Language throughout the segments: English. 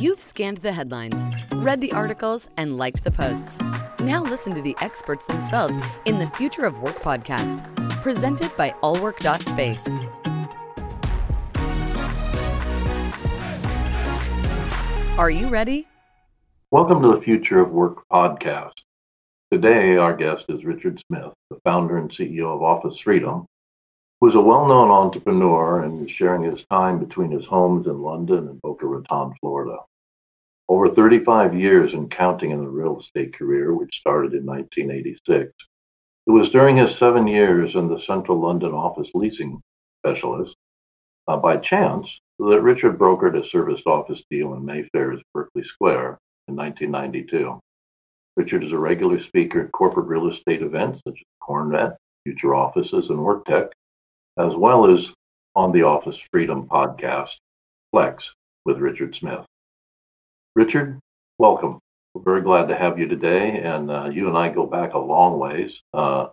You've scanned the headlines, read the articles, and liked the posts. Now listen to the experts themselves in the Future of Work podcast, presented by allwork.space. Are you ready? Welcome to the Future of Work podcast. Today, our guest is Richard Smith, the founder and CEO of Office Freedom, who is a well-known entrepreneur and is sharing his time between his homes in London and Boca Raton, Florida. Over 35 years and counting in the real estate career, which started in 1986. It was during his seven years in the central London office leasing specialist, uh, by chance, that Richard brokered a serviced office deal in Mayfair's Berkeley Square in 1992. Richard is a regular speaker at corporate real estate events such as CoreNet, Future Offices, and WorkTech, as well as on the Office Freedom podcast, Flex, with Richard Smith. Richard, welcome. We're very glad to have you today. And uh, you and I go back a long ways, uh,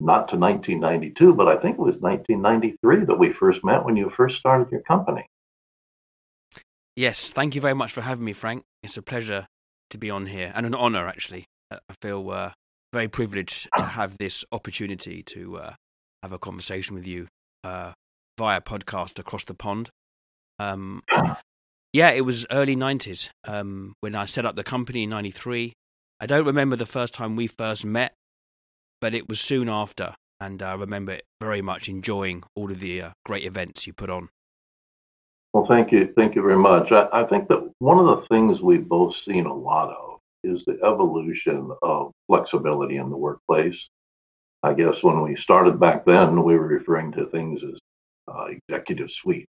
not to 1992, but I think it was 1993 that we first met when you first started your company. Yes, thank you very much for having me, Frank. It's a pleasure to be on here and an honor, actually. I feel uh, very privileged to have this opportunity to uh, have a conversation with you uh, via podcast across the pond. Um, yeah, it was early 90s um, when I set up the company in 93. I don't remember the first time we first met, but it was soon after. And I remember very much enjoying all of the uh, great events you put on. Well, thank you. Thank you very much. I, I think that one of the things we've both seen a lot of is the evolution of flexibility in the workplace. I guess when we started back then, we were referring to things as uh, executive suite.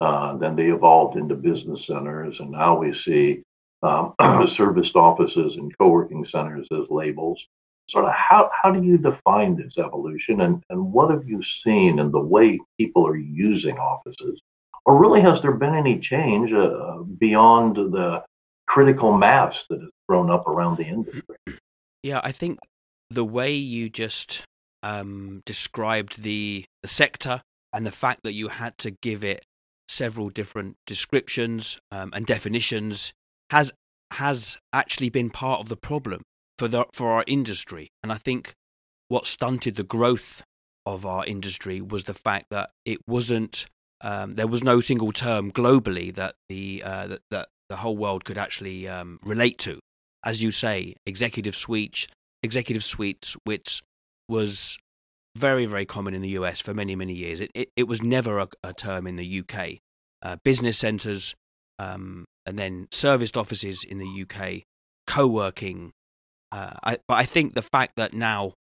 Uh, then they evolved into business centers, and now we see um, serviced offices and co-working centers as labels. Sort of how, how do you define this evolution, and, and what have you seen in the way people are using offices? Or really, has there been any change uh, beyond the critical mass that has grown up around the industry? Yeah, I think the way you just um, described the, the sector and the fact that you had to give it several different descriptions um, and definitions has has actually been part of the problem for the for our industry. And I think what stunted the growth of our industry was the fact that it wasn't um, there was no single term globally that the uh, that, that the whole world could actually um, relate to. As you say, executive suites, executive suites, which was very, very common in the US for many, many years. It, it, it was never a, a, term in the UK. Uh, business centres um, and then serviced offices in the UK, co working. Uh, but I think the fact that now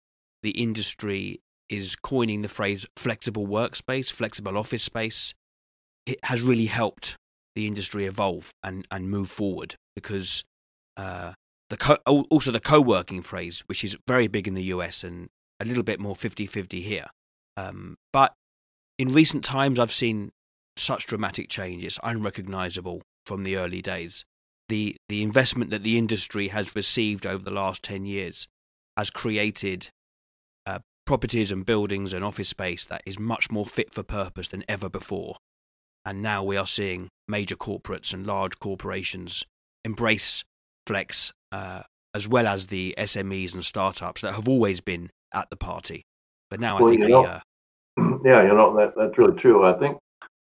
the industry is coining the phrase flexible workspace, flexible office space, it has really helped the industry evolve and, and move forward because uh, the co- also the co-working phrase, which is very big in the US and a little bit more 50-50 here. Um, but in recent times, I've seen such dramatic changes, unrecognizable from the early days. The the investment that the industry has received over the last ten years has created uh, properties and buildings and office space that is much more fit for purpose than ever before. And now we are seeing major corporates and large corporations embrace flex uh, as well as the SMEs and startups that have always been at the party. But now well, I think we, know, uh, yeah, you know that that's really true. I think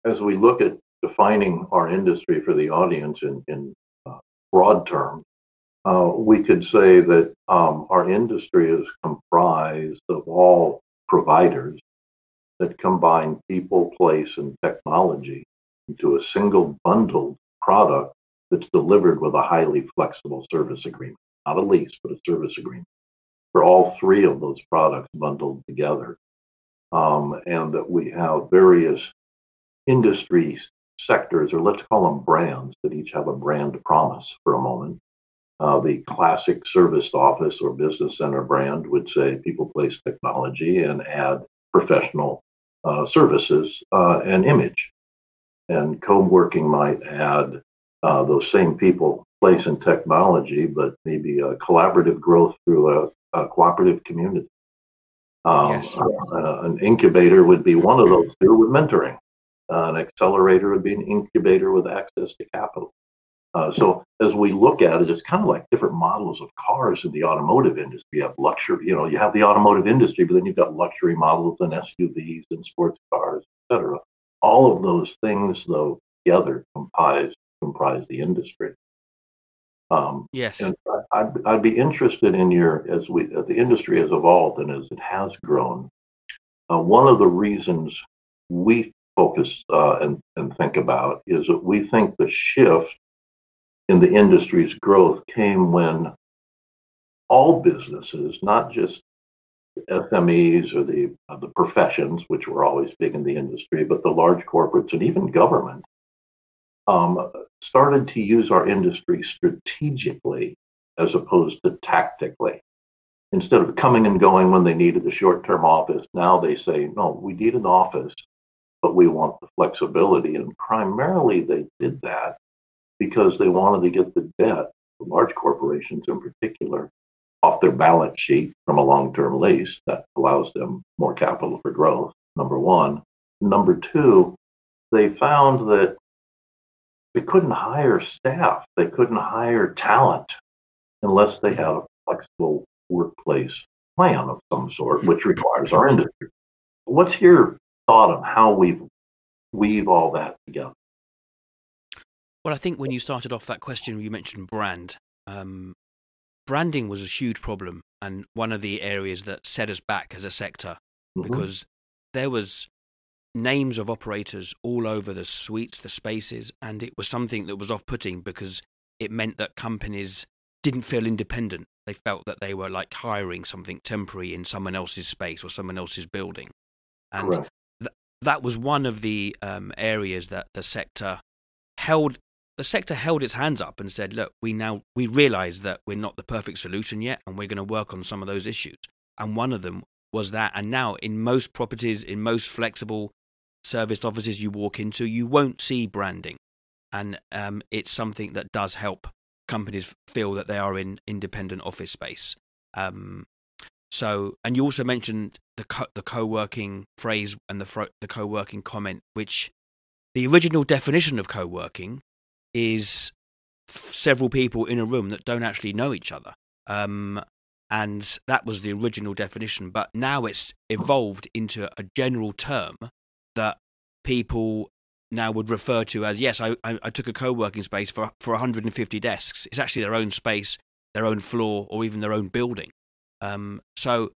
as we look at defining our industry for the audience in, in uh, broad terms, uh, we could say that um, our industry is comprised of all providers that combine people, place, and technology into a single bundled product that's delivered with a highly flexible service agreement, not a lease, but a service agreement for all three of those products bundled together. Um, and that we have various industry sectors, or let's call them brands, that each have a brand promise for a moment. Uh, the classic serviced office or business center brand would say people, place, technology and add professional uh, services uh, and image. And co-working might add uh, those same people, place, and technology, but maybe a collaborative growth through a, a cooperative community. Um, yes. Uh, an incubator would be one of those two with mentoring. Uh, an accelerator would be an incubator with access to capital. Uh, so as we look at it, it's kind of like different models of cars in the automotive industry. You have luxury, you know, you have the automotive industry, but then you've got luxury models and SUVs and sports cars, etc. All of those things, though, together comprise comprise the industry. Um, yes. And I'd, I'd be interested in your as we as the industry has evolved and as it has grown. Uh, one of the reasons we focus uh, and, and think about is that we think the shift in the industry's growth came when all businesses, not just SMEs or the uh, the professions, which were always big in the industry, but the large corporates and even government, um, started to use our industry strategically as opposed to tactically. Instead of coming and going when they needed a short-term office, now they say, no, we need an office, but we want the flexibility. And primarily they did that because they wanted to get the debt, the large corporations in particular, off their balance sheet from a long term lease that allows them more capital for growth, number one. Number two, they found that they couldn't hire staff, they couldn't hire talent unless they had a flexible workplace plan of some sort, which requires our industry. What's your thought on how we weave all that together? Well, I think when you started off that question, you mentioned brand. Um, branding was a huge problem and one of the areas that set us back as a sector mm-hmm. because there was names of operators all over the suites, the spaces, and it was something that was off-putting because it meant that companies didn't feel independent. They felt that they were like hiring something temporary in someone else's space or someone else's building, and th- that was one of the um, areas that the sector held the sector held its hands up and said, "Look, we now we realise that we're not the perfect solution yet, and we're going to work on some of those issues." And one of them was that. And now, in most properties, in most flexible serviced offices you walk into, you won't see branding, and um, it's something that does help companies feel that they are in independent office space. Um, so, and you also mentioned the co- the co-working phrase and the fro- the co-working comment, which the original definition of co-working is several people in a room that don't actually know each other. Um, and that was the original definition. But now it's evolved into a general term that people now would refer to as yes, I, I, I took a co working space for, for 150 desks. It's actually their own space, their own floor, or even their own building. Um, so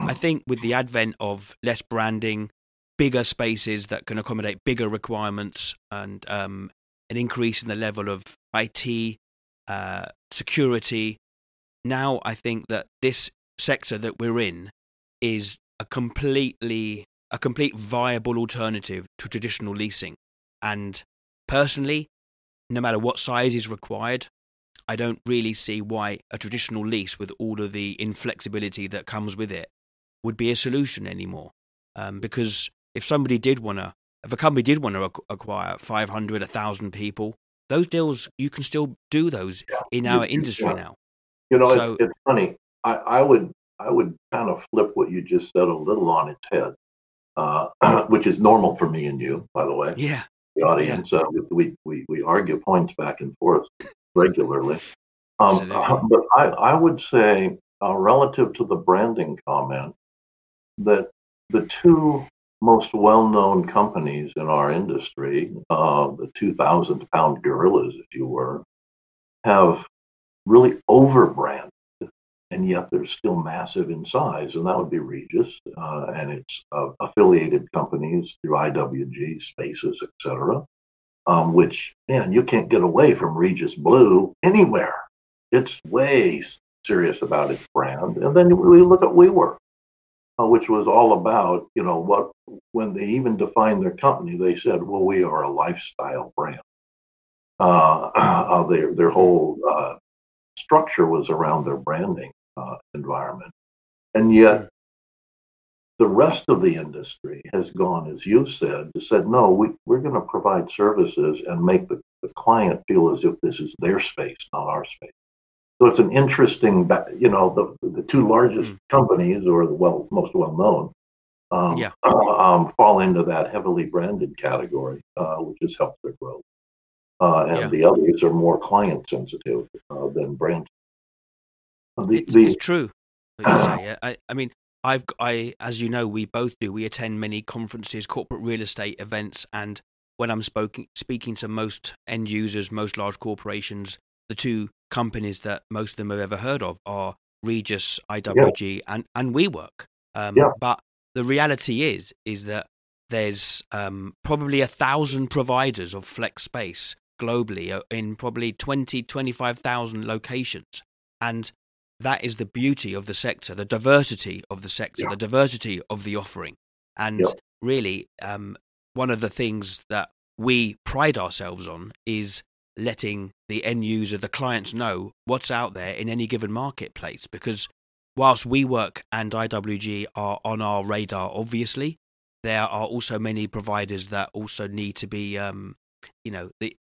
I think with the advent of less branding, bigger spaces that can accommodate bigger requirements and um, an increase in the level of IT, uh, security. Now, I think that this sector that we're in is a completely a complete viable alternative to traditional leasing. And personally, no matter what size is required, I don't really see why a traditional lease with all of the inflexibility that comes with it would be a solution anymore. Um, because if somebody did want to if a company did want to acquire 500, 1,000 people, those deals, you can still do those yeah, in our industry you now. You know, so, it's, it's, funny. I, I, would I would kind of flip what you just said a little on its head, uh, which is normal for me and you, by the way. Yeah. The audience, yeah. Uh, we, we, we argue points back and forth regularly. Um, uh, but I, I would say, uh, relative to the branding comment, that the two most well-known companies in our industry, uh, the 2,000 pound gorillas, if you were, have really overbranded, and yet they're still massive in size, and that would be Regus uh, and its uh, affiliated companies through IWG, Spaces, etc. Um, which, man, you can't get away from Regus Blue anywhere. It's way serious about its brand. And then we look at WeWork uh, which was all about, you know, what when they even defined their company, they said, well, we are a lifestyle brand. Uh, uh, their their whole uh, structure was around their branding environment, and yet the rest of the industry has gone, as you said, to said, no, we, we're going to provide services and make the, the client feel as if this is their space, not our space. So it's an interesting, you know, the, the two largest mm. companies or the well most well known um, yeah. um, fall into that heavily branded category, uh, which has helped their growth. uh, and Yeah. the others are more client sensitive uh, than brand. The, It's, the, it's true. Say. I, I mean, I've I as you know, we both do. We attend many conferences, corporate real estate events, and when I'm spoken, speaking to most end users, most large corporations, the two companies that most of them have ever heard of are Regus, IWG, and and WeWork. Um, Yeah. But the reality is is that there's um, probably a thousand providers of flex space globally uh, in probably 20 25,000 locations and that is the beauty of the sector the diversity of the sector Yeah. the diversity of the offering and Yeah. really um, one of the things that we pride ourselves on is letting the end user the clients know what's out there in any given marketplace because whilst WeWork and IWG are on our radar obviously there are also many providers that also need to be um, you know the,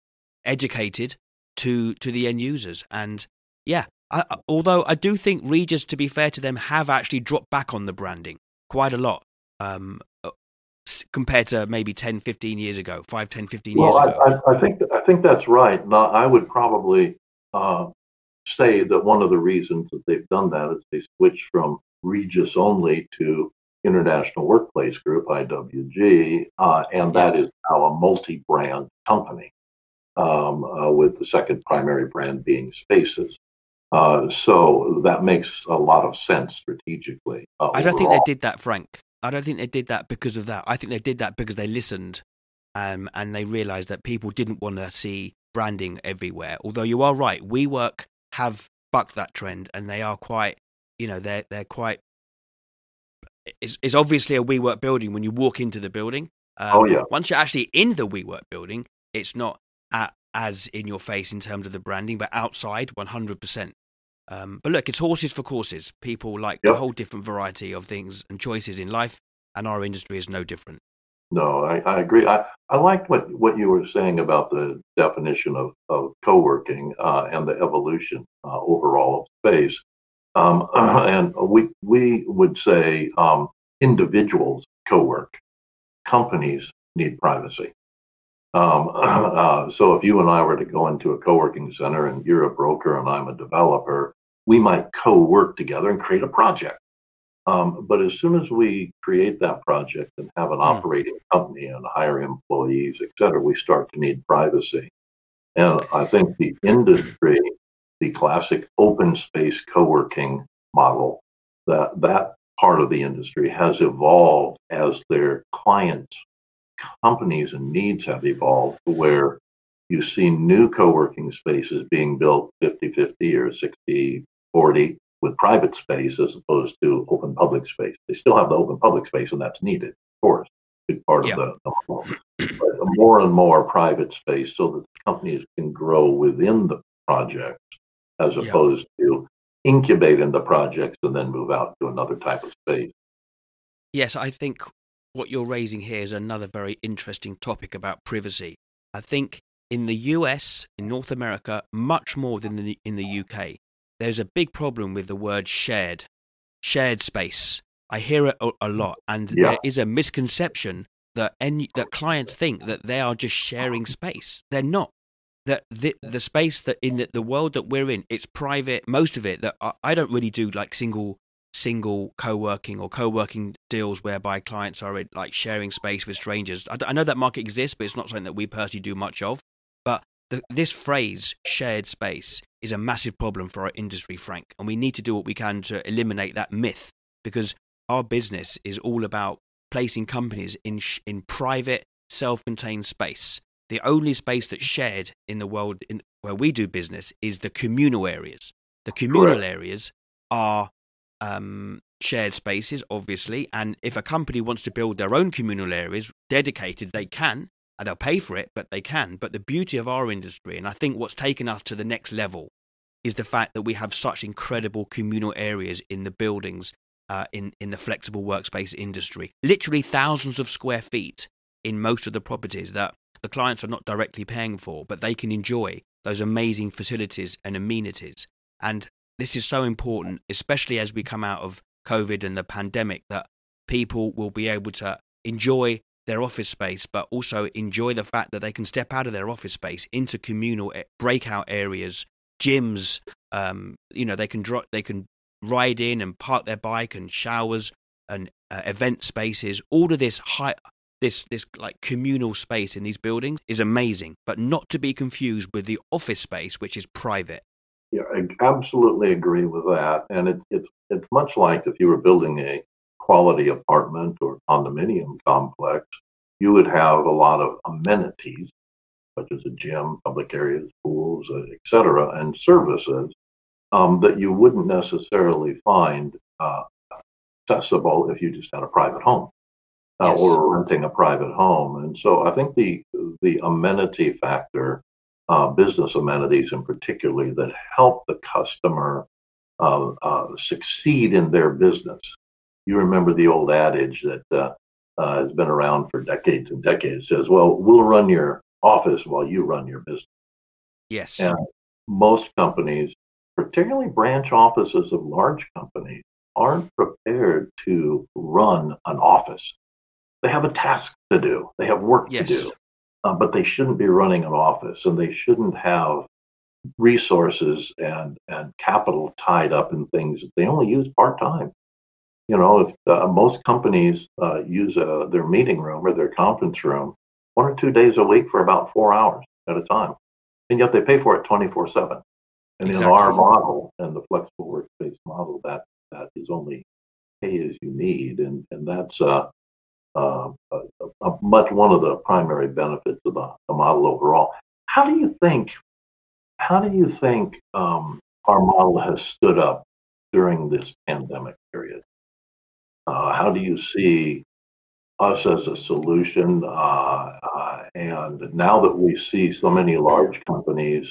educated to to the end users and yeah I, although i do think Regus to be fair to them have actually dropped back on the branding quite a lot um, uh, compared to maybe 10 15 years ago 5 10 15 well, years I, ago I, I think I think that's right. Now, I would probably uh, say that one of the reasons that they've done that is they switched from Regus only to International Workplace Group (IWG), uh, and that is now a multi-brand company, um, uh, with the second primary brand being Spaces. Uh, so that makes a lot of sense strategically. uh, i don't think they did that frank i don't think they did that because of that i think they did that because they listened um, and they realized that people didn't want to see branding everywhere although you are right WeWork have bucked that trend and they are quite you know they're they're quite it's, it's obviously a WeWork building when you walk into the building. Um, Oh, yeah. Once you're actually in the WeWork building, it's not as in your face in terms of the branding, but outside, 100%. Um, but look, it's horses for courses. People like a whole different variety of things and choices in life, and our industry is no different. No, I, I agree. I, I liked what, what you were saying about the definition of, of co-working uh, and the evolution uh, overall of space. Um, and we, we would say um, individuals co-work, companies need privacy. Um, uh, so if you and I were to go into a co-working center and you're a broker and I'm a developer, we might co-work together and create a project. Um, but as soon as we create that project and have an operating company and hire employees, et cetera, we start to need privacy. And I think the industry, the classic open space co-working model, that that part of the industry has evolved as their clients, companies and needs have evolved to where you see new co-working spaces being built 50-50 or 60-40 with private space as opposed to open public space. They still have the open public space, and that's needed, of course, big part Yeah. of the, the. But more and more private space so that companies can grow within the project as Yeah. opposed to incubate in the projects and then move out to another type of space. Yes, I think what you're raising here is another very interesting topic about privacy. I think in the US, in North America, much more than in the, in the UK, there's a big problem with the word shared, shared space. I hear it a, a lot, and Yeah. there is a misconception that any, that clients think that they are just sharing space. They're not. That the, the space that in the, the world that we're in, it's private. Most of it that I, I don't really do like single single co-working or co-working deals whereby clients are like sharing space with strangers. I, I know that market exists, but it's not something that we personally do much of. But the, this phrase "shared space" is a massive problem for our industry, Frank, and we need to do what we can to eliminate that myth because our business is all about placing companies in sh- in private, self-contained space. The only space that's shared in the world in, where we do business is the communal areas. The communal Correct. areas are um, shared spaces, obviously. And if a company wants to build their own communal areas dedicated, they can, and they'll pay for it, but they can. But the beauty of our industry, and I think what's taken us to the next level, is the fact that we have such incredible communal areas in the buildings, uh, in in the flexible workspace industry. Literally thousands of square feet in most of the properties that the clients are not directly paying for, but they can enjoy those amazing facilities and amenities. And this is so important, especially as we come out of COVID and the pandemic, that people will be able to enjoy their office space, but also enjoy the fact that they can step out of their office space into communal breakout areas, gyms. Um, you know, they can dro- they can ride in and park their bike and showers and uh, event spaces. All of this high, this this like communal space in these buildings is amazing, but not to be confused with the office space, which is private. Yeah, I absolutely agree with that, and it's it's it's much like if you were building a quality apartment or condominium complex, you would have a lot of amenities such as a gym, public areas, pools, uh, etc., and services um, that you wouldn't necessarily find uh, accessible if you just had a private home uh, yes. or renting a private home. And so I think the the amenity factor, uh, business amenities in particularly, that help the customer uh, uh, succeed in their business. You remember the old adage that uh, uh, has been around for decades and decades says, well, we'll run your office while you run your business. Yes. And most companies, particularly branch offices of large companies, aren't prepared to run an office. They have a task to do, they have work yes. to do, uh, but they shouldn't be running an office and they shouldn't have resources and, and capital tied up in things that they only use part time. You know, if uh, most companies uh, use uh, their meeting room or their conference room one or two days a week for about four hours at a time, and yet they pay for it 24 7. And exactly. in our model and the flexible workspace model, that that is only pay as you need, and and that's uh, uh, a, a much one of the primary benefits of the, the, model overall. How do you think? How do you think um, our model has stood up during this pandemic period? Uh, how do you see us as a solution? Uh, uh, and now that we see so many large companies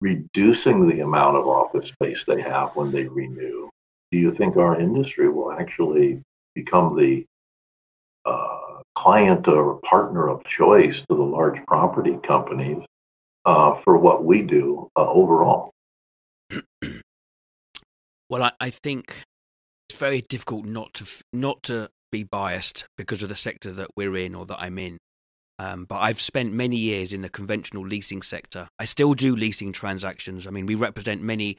reducing the amount of office space they have when they renew, do you think our industry will actually become the uh, client or partner of choice to the large property companies uh, for what we do uh, overall? Well, I, I think it's very difficult not to not to be biased because of the sector that we're in or that I'm in. Um, but I've spent many years in the conventional leasing sector. I still do leasing transactions. I mean, we represent many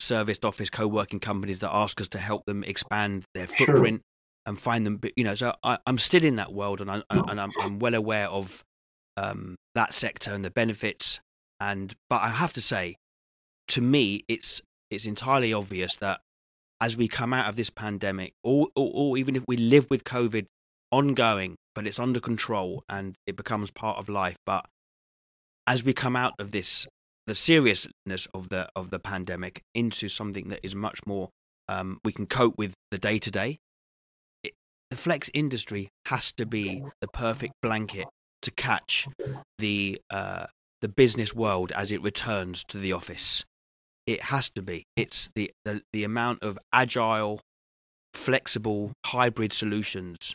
serviced office co-working companies that ask us to help them expand their footprint. And find them. You know, so I, am still in that world, and, I, and I'm, I'm, well aware of um, that sector and the benefits. And but I have to say, to me, it's it's entirely obvious that as we come out of this pandemic, or, or, or even if we live with COVID ongoing, but it's under control and it becomes part of life. But as we come out of this, the seriousness of the of the pandemic into something that is much more, um, we can cope with the day to day. The flex industry has to be the perfect blanket to catch the uh, the business world as it returns to the office. It has to be. It's the, the, the amount of agile, flexible, hybrid solutions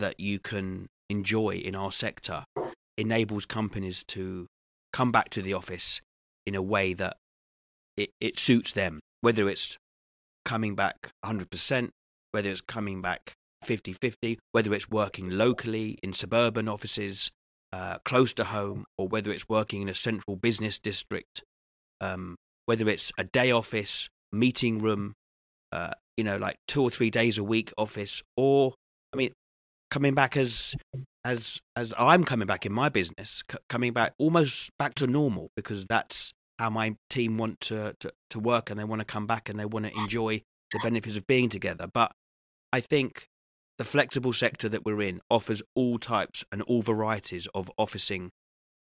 that you can enjoy in our sector enables companies to come back to the office in a way that it, it suits them, whether it's coming back 100%, whether it's coming back 50 50, whether it's working locally in suburban offices uh, close to home, or whether it's working in a central business district. Um, whether it's a day office, meeting room, uh, you know, like two or three days a week office, or I mean, coming back as as as I'm coming back in my business, c- coming back almost back to normal because that's how my team want to, to, to work and they want to come back and they want to enjoy the benefits of being together. But I think the flexible sector that we're in offers all types and all varieties of officing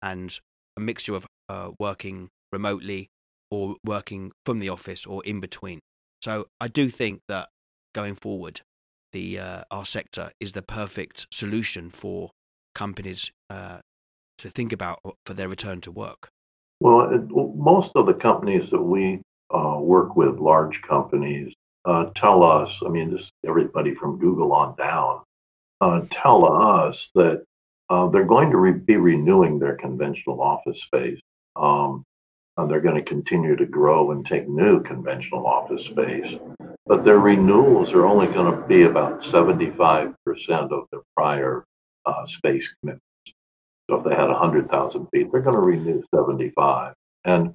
and a mixture of uh, working remotely or working from the office or in between. So I do think that going forward, the uh, our sector is the perfect solution for companies uh, to think about for their return to work. Well, most of the companies that we uh, work with, large companies, uh, tell us. I mean, this everybody from Google on down uh, tell us that uh, they're going to re- be renewing their conventional office space. Um, uh, they're going to continue to grow and take new conventional office space, but their renewals are only going to be about 75% of their prior uh, space commitments. So if they had 100,000 feet, they're going to renew 75. And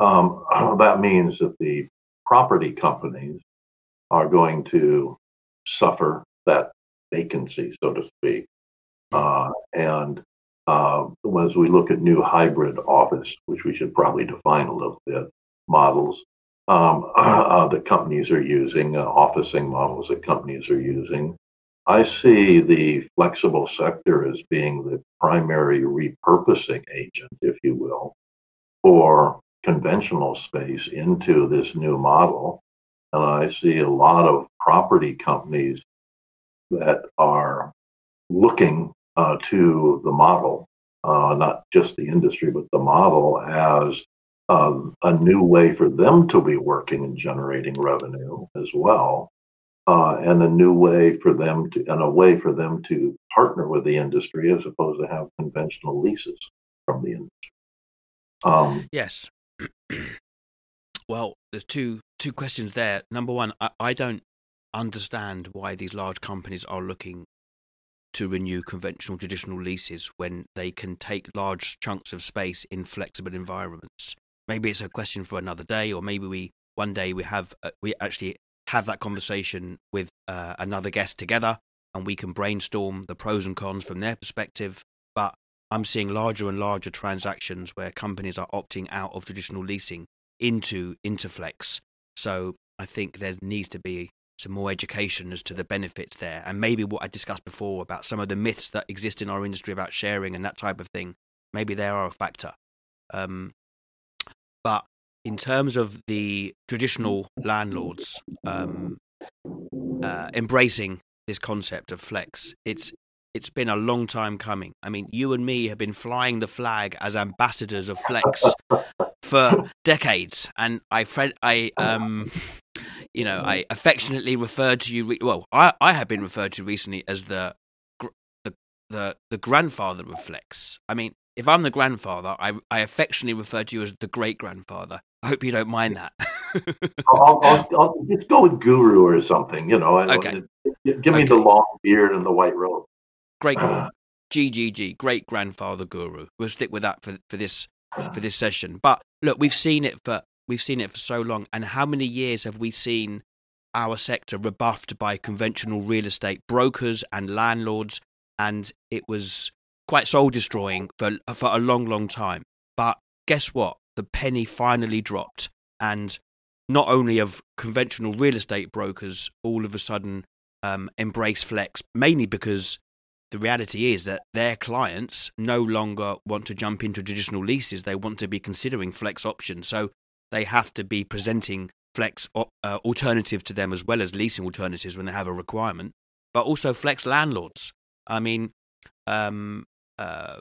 um, that means that the property companies are going to suffer that vacancy, so to speak. Uh, and uh, as we look at new hybrid office, which we should probably define a little bit, models um, uh, that companies are using, uh, officing models that companies are using, I see the flexible sector as being the primary repurposing agent, if you will, for conventional space into this new model. And I see a lot of property companies that are looking uh, to the model, uh, not just the industry, but the model as um, a new way for them to be working and generating revenue as well. Uh, and a new way for them to, and a way for them to partner with the industry as opposed to have conventional leases from the industry. Um, yes. well, there's two two questions there. Number one, I, I don't understand why these large companies are looking to renew conventional traditional leases when they can take large chunks of space in flexible environments. Maybe it's a question for another day, or maybe we one day we have uh, we actually have that conversation with uh, another guest together, and we can brainstorm the pros and cons from their perspective. But I'm seeing larger and larger transactions where companies are opting out of traditional leasing into Interflex. So I think there needs to be some more education as to the benefits there, and maybe what I discussed before about some of the myths that exist in our industry about sharing and that type of thing. Maybe they are a factor. Um, but in terms of the traditional landlords um, uh, embracing this concept of flex, it's it's been a long time coming. I mean, you and me have been flying the flag as ambassadors of flex for decades, and I I um you know, I affectionately referred to you. Re- well, I, I have been referred to recently as the, the the the grandfather of Flex. I mean, if I'm the grandfather, I I affectionately refer to you as the great grandfather. I hope you don't mind that. I'll, I'll, I'll, just go with Guru or something, you know. Okay. Give me okay. the long beard and the white robe. Great. GGG, great grandfather Guru. We'll stick with that for for this for this session. But look, we've seen it for We've seen it for so long. And how many years have we seen our sector rebuffed by conventional real estate brokers and landlords? And it was quite soul destroying for, for a long, long time. But guess what? The penny finally dropped. And not only have conventional real estate brokers all of a sudden um, embrace flex, mainly because the reality is that their clients no longer want to jump into traditional leases. They want to be considering flex options. So they have to be presenting flex uh, alternative to them as well as leasing alternatives when they have a requirement, but also flex landlords. I mean, um, uh,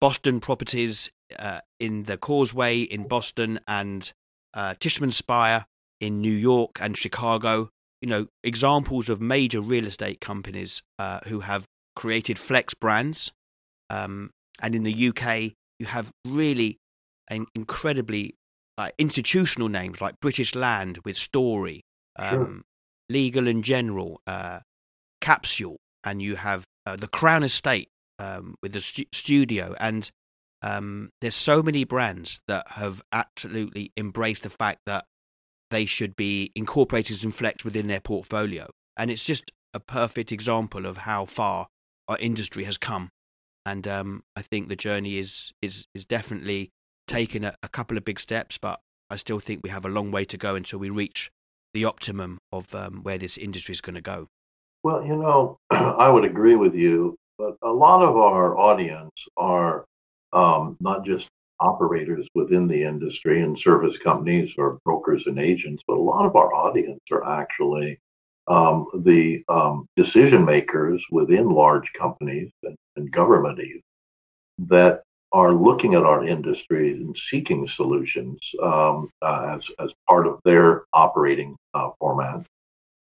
Boston properties uh, in the Causeway in Boston and uh, Tishman Speyer in New York and Chicago. You know, examples of major real estate companies uh, who have created flex brands. Um, and in the UK, you have really an incredibly like institutional names like British Land with Storey, um, sure. Legal and General, uh, Capsule, and you have uh, the Crown Estate um, with the stu- studio, and um, there's so many brands that have absolutely embraced the fact that they should be incorporated and flexed within their portfolio, and it's just a perfect example of how far our industry has come. And um, I think the journey is is is definitely taken a, a, couple of big steps, but I still think we have a long way to go until we reach the optimum of um, where this industry is going to go. Well, you know, I would agree with you, but a lot of our audience are um, not just operators within the industry and service companies or brokers and agents, but a lot of our audience are actually um, the um, decision makers within large companies and, and government that are looking at our industry and seeking solutions um, uh, as, as part of their operating uh, format.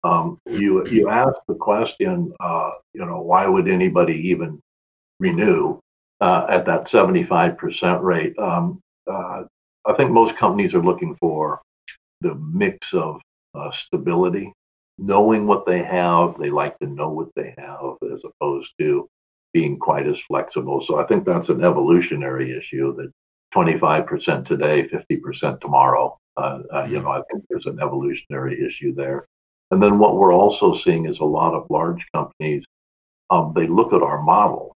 Um, you you asked the question, uh, you know, why would anybody even renew uh, at that 75% rate? Um, uh, I think most companies are looking for the mix of uh, stability, knowing what they have. They like to know what they have as opposed to being quite as flexible. So I think that's an evolutionary issue that 25% today, 50% tomorrow. Uh, uh, you know, I think there's an evolutionary issue there. And then what we're also seeing is a lot of large companies, um, they look at our model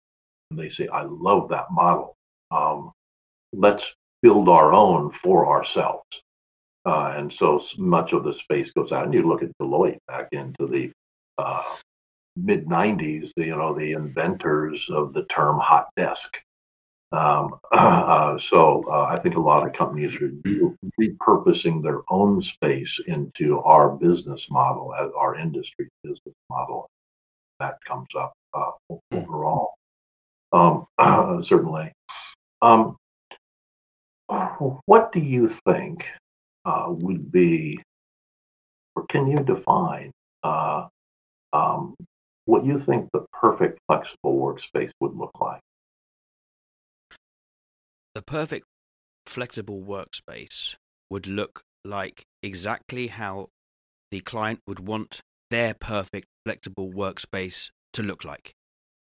and they say, I love that model. Um, let's build our own for ourselves. Uh, and so much of the space goes out. And you look at Deloitte back into the uh, mid 90s, you know, the inventors of the term hot desk. Um, uh, so uh, I think a lot of companies are repurposing their own space into our business model, as our industry business model. That comes up uh, overall, um, certainly. Um, what do you think uh, would be, or can you define uh, um, what you think the perfect flexible workspace would look like? The perfect flexible workspace would look like exactly how the client would want their perfect flexible workspace to look like.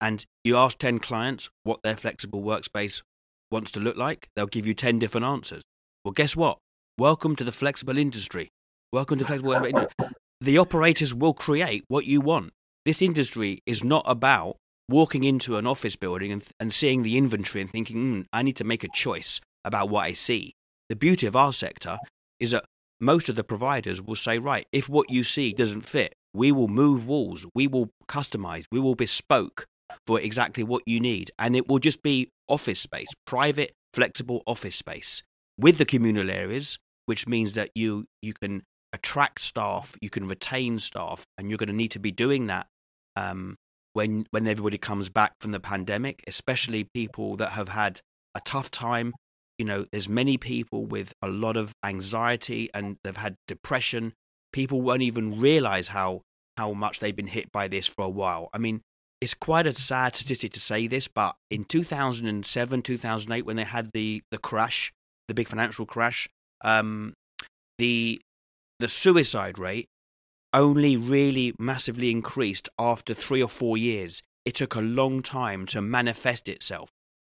And you ask 10 clients what their flexible workspace wants to look like, they'll give you 10 different answers. Well, guess what? Welcome to the flexible industry. Welcome to flexible industry. The operators will create what you want. This industry is not about walking into an office building and, and seeing the inventory and thinking, mm, I need to make a choice about what I see. The beauty of our sector is that most of the providers will say, right, if what you see doesn't fit, we will move walls, we will customize, we will bespoke for exactly what you need. And it will just be office space, private, flexible office space with the communal areas which means that you you can attract staff, you can retain staff, and you're going to need to be doing that um, when when everybody comes back from the pandemic, especially people that have had a tough time. You know, there's many people with a lot of anxiety and they've had depression. People won't even realize how how much they've been hit by this for a while. I mean, it's quite a sad statistic to say this, but in 2007, 2008, when they had the the crash, the big financial crash, um, the the suicide rate only really massively increased after three or four years. It took a long time to manifest itself.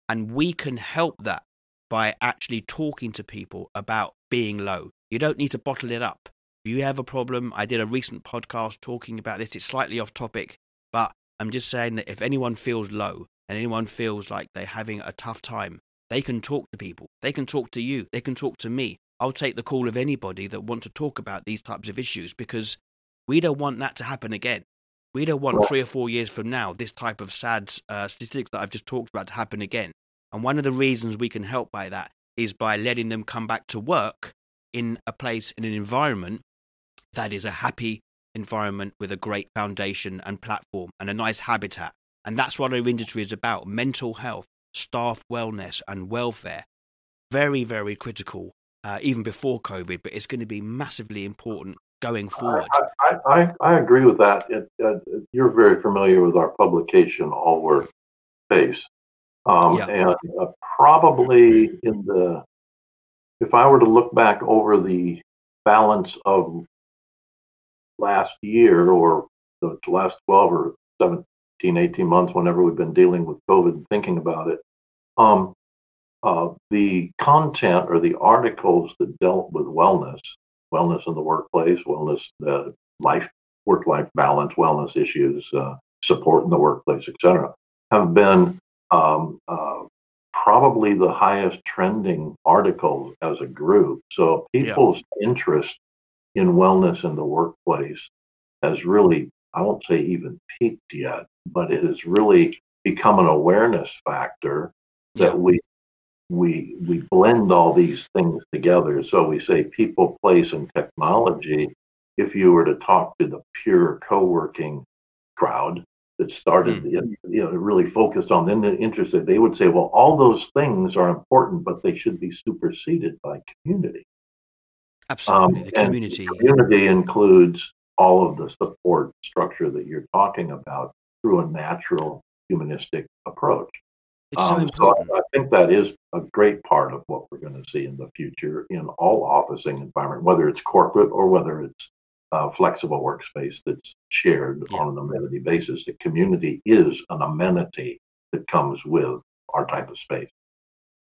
And we can help that by actually talking to people about being low. You don't need to bottle it up. If you have a problem, I did a recent podcast talking about this. It's slightly off topic, but I'm just saying that if anyone feels low and anyone feels like they're having a tough time, they can talk to people. They can talk to you. They can talk to me. I'll take the call of anybody that want to talk about these types of issues because we don't want that to happen again. We don't want three or four years from now this type of sad uh, statistics that I've just talked about to happen again. And one of the reasons we can help by that is by letting them come back to work in a place, in an environment that is a happy environment with a great foundation and platform and a nice habitat. And that's what our industry is about mental health, staff wellness, and welfare. Very, very critical uh, even before COVID, but it's going to be massively important going forward. I, I, I agree with that. It, uh, you're very familiar with our publication, All Work Space. Um, yeah. And uh, probably in the, if I were to look back over the balance of last year or the last 12 or 17, 18 months, whenever we've been dealing with COVID and thinking about it, um, uh, the content or the articles that dealt with wellness, wellness in the workplace, wellness, uh, life, work-life balance, wellness issues, uh, support in the workplace, etc., have been um, uh, probably the highest trending articles as a group. So people's yeah. interest in wellness in the workplace has really, I won't say even peaked yet, but it has really become an awareness factor that yeah. we we we blend all these things together. So we say people, place, and technology. If you were to talk to the pure co-working crowd that started, mm. you know, really focused on then interested, they would say, well, all those things are important, but they should be superseded by community. Absolutely, um, the community. community includes all of the support structure that you're talking about through a natural humanistic approach. It's so um, important. So I, I, think that is a great part of what we're going to see in the future in all officing environment, whether it's corporate or whether it's uh, flexible workspace that's shared yeah. on an amenity basis. The community is an amenity that comes with our type of space.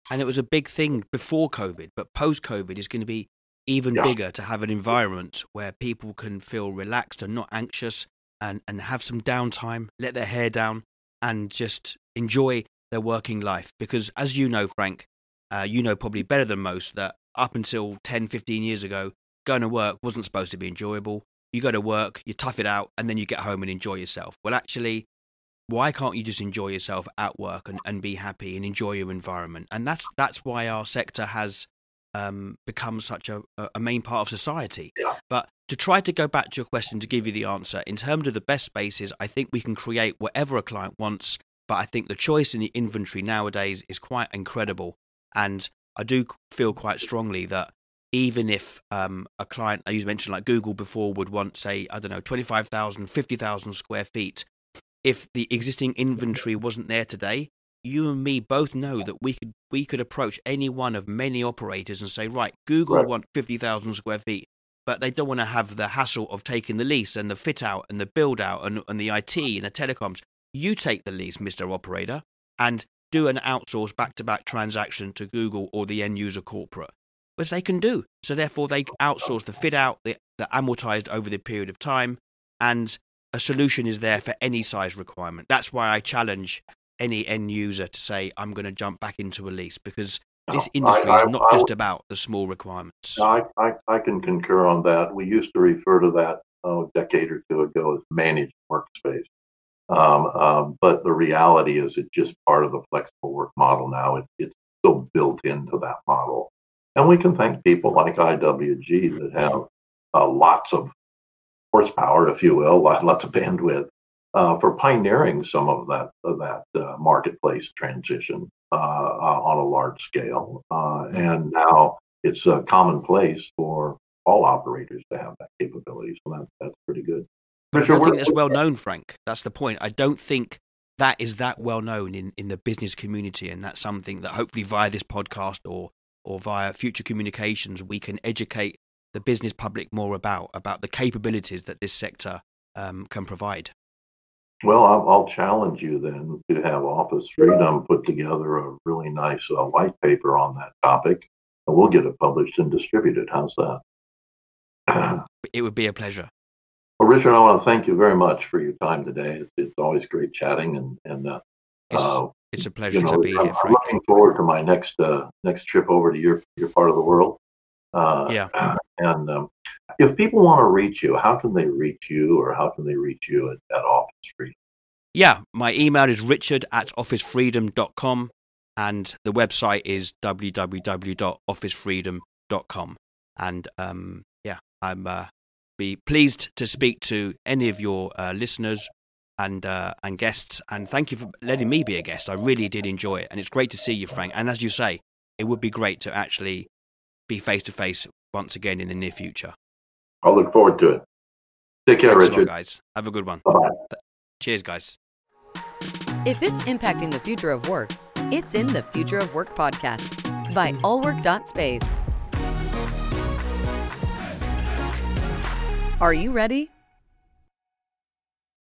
And it was a big thing before COVID, but post COVID is going to be even Yeah. bigger to have an environment where people can feel relaxed and not anxious and, and have some downtime, let their hair down, and just enjoy their working life. Because as you know, Frank, uh, you know probably better than most that up until 10, 15 years ago, going to work wasn't supposed to be enjoyable. You go to work, you tough it out, and then you get home and enjoy yourself. Well, actually, why can't you just enjoy yourself at work and, and be happy and enjoy your environment? And that's that's why our sector has um, become such a, a main part of society. But to try to go back to your question to give you the answer, in terms of the best spaces, I think we can create whatever a client wants. But I think the choice in the inventory nowadays is quite incredible. And I do feel quite strongly that even if um, a client, you mentioned like Google before, would want, say, I don't know, 25,000, 50,000 square feet, if the existing inventory wasn't there today, you and me both know that we could we could approach any one of many operators and say, right, Google Right. want fifty thousand square feet, but they don't want to have the hassle of taking the lease and the fit out and the build out and, and the IT and the telecoms. You take the lease, Mister Operator, and do an outsource back to back transaction to Google or the end user corporate, which they can do. So therefore, they outsource the fit out, the, the amortized over the period of time, and a solution is there for any size requirement. That's why I challenge any end user to say, I'm going to jump back into a lease because this industry I- is not I just about the small requirements. No, I, I, I can concur on that. We used to refer to that oh, a decade or two ago as managed workspace. Um, um, but the reality is it's just part of the flexible work model now. It, it's still built into that model. And we can thank people like IWG that have uh, lots of horsepower, if you will, lots of bandwidth, uh, for pioneering some of that of that uh, marketplace transition uh, uh, on a large scale. Uh, and now it's commonplace for all operators to have that capability. So that, that's pretty good. But don't think that's well known, Frank. That's the point. I don't think that is that well known in, in the business community, and that's something that hopefully via this podcast or or via future communications we can educate the business public more about about the capabilities that this sector um, can provide. Well, I'll, I'll challenge you then to have Office Freedom put together a really nice uh, white paper on that topic, and we'll get it published and distributed. How's that? It would be a pleasure. Richard, I want to thank you very much for your time today. It's, it's always great chatting, and and uh, It's, uh, it's a pleasure you know, to be I'm, here, I'm looking forward to my next uh, next trip over to your your part of the world. Uh, Yeah. And um, if people want to reach you, how can they reach you, or how can they reach you at, at Office Freedom? Yeah, my email is richard at officefreedom.com and the website is www.officefreedom.com. And um, yeah, I'm uh, be pleased to speak to any of your uh, listeners and uh, and guests. And thank you for letting me be a guest. I really did enjoy it, and it's great to see you, Frank. And as you say, it would be great to actually be face to face once again in the near future. I'll look forward to it. Take care, Thanks a lot, Richard. guys. Have a good one. Bye bye. Cheers, guys. If it's impacting the future of work, it's in the Future of Work podcast by allwork.space. Are you ready?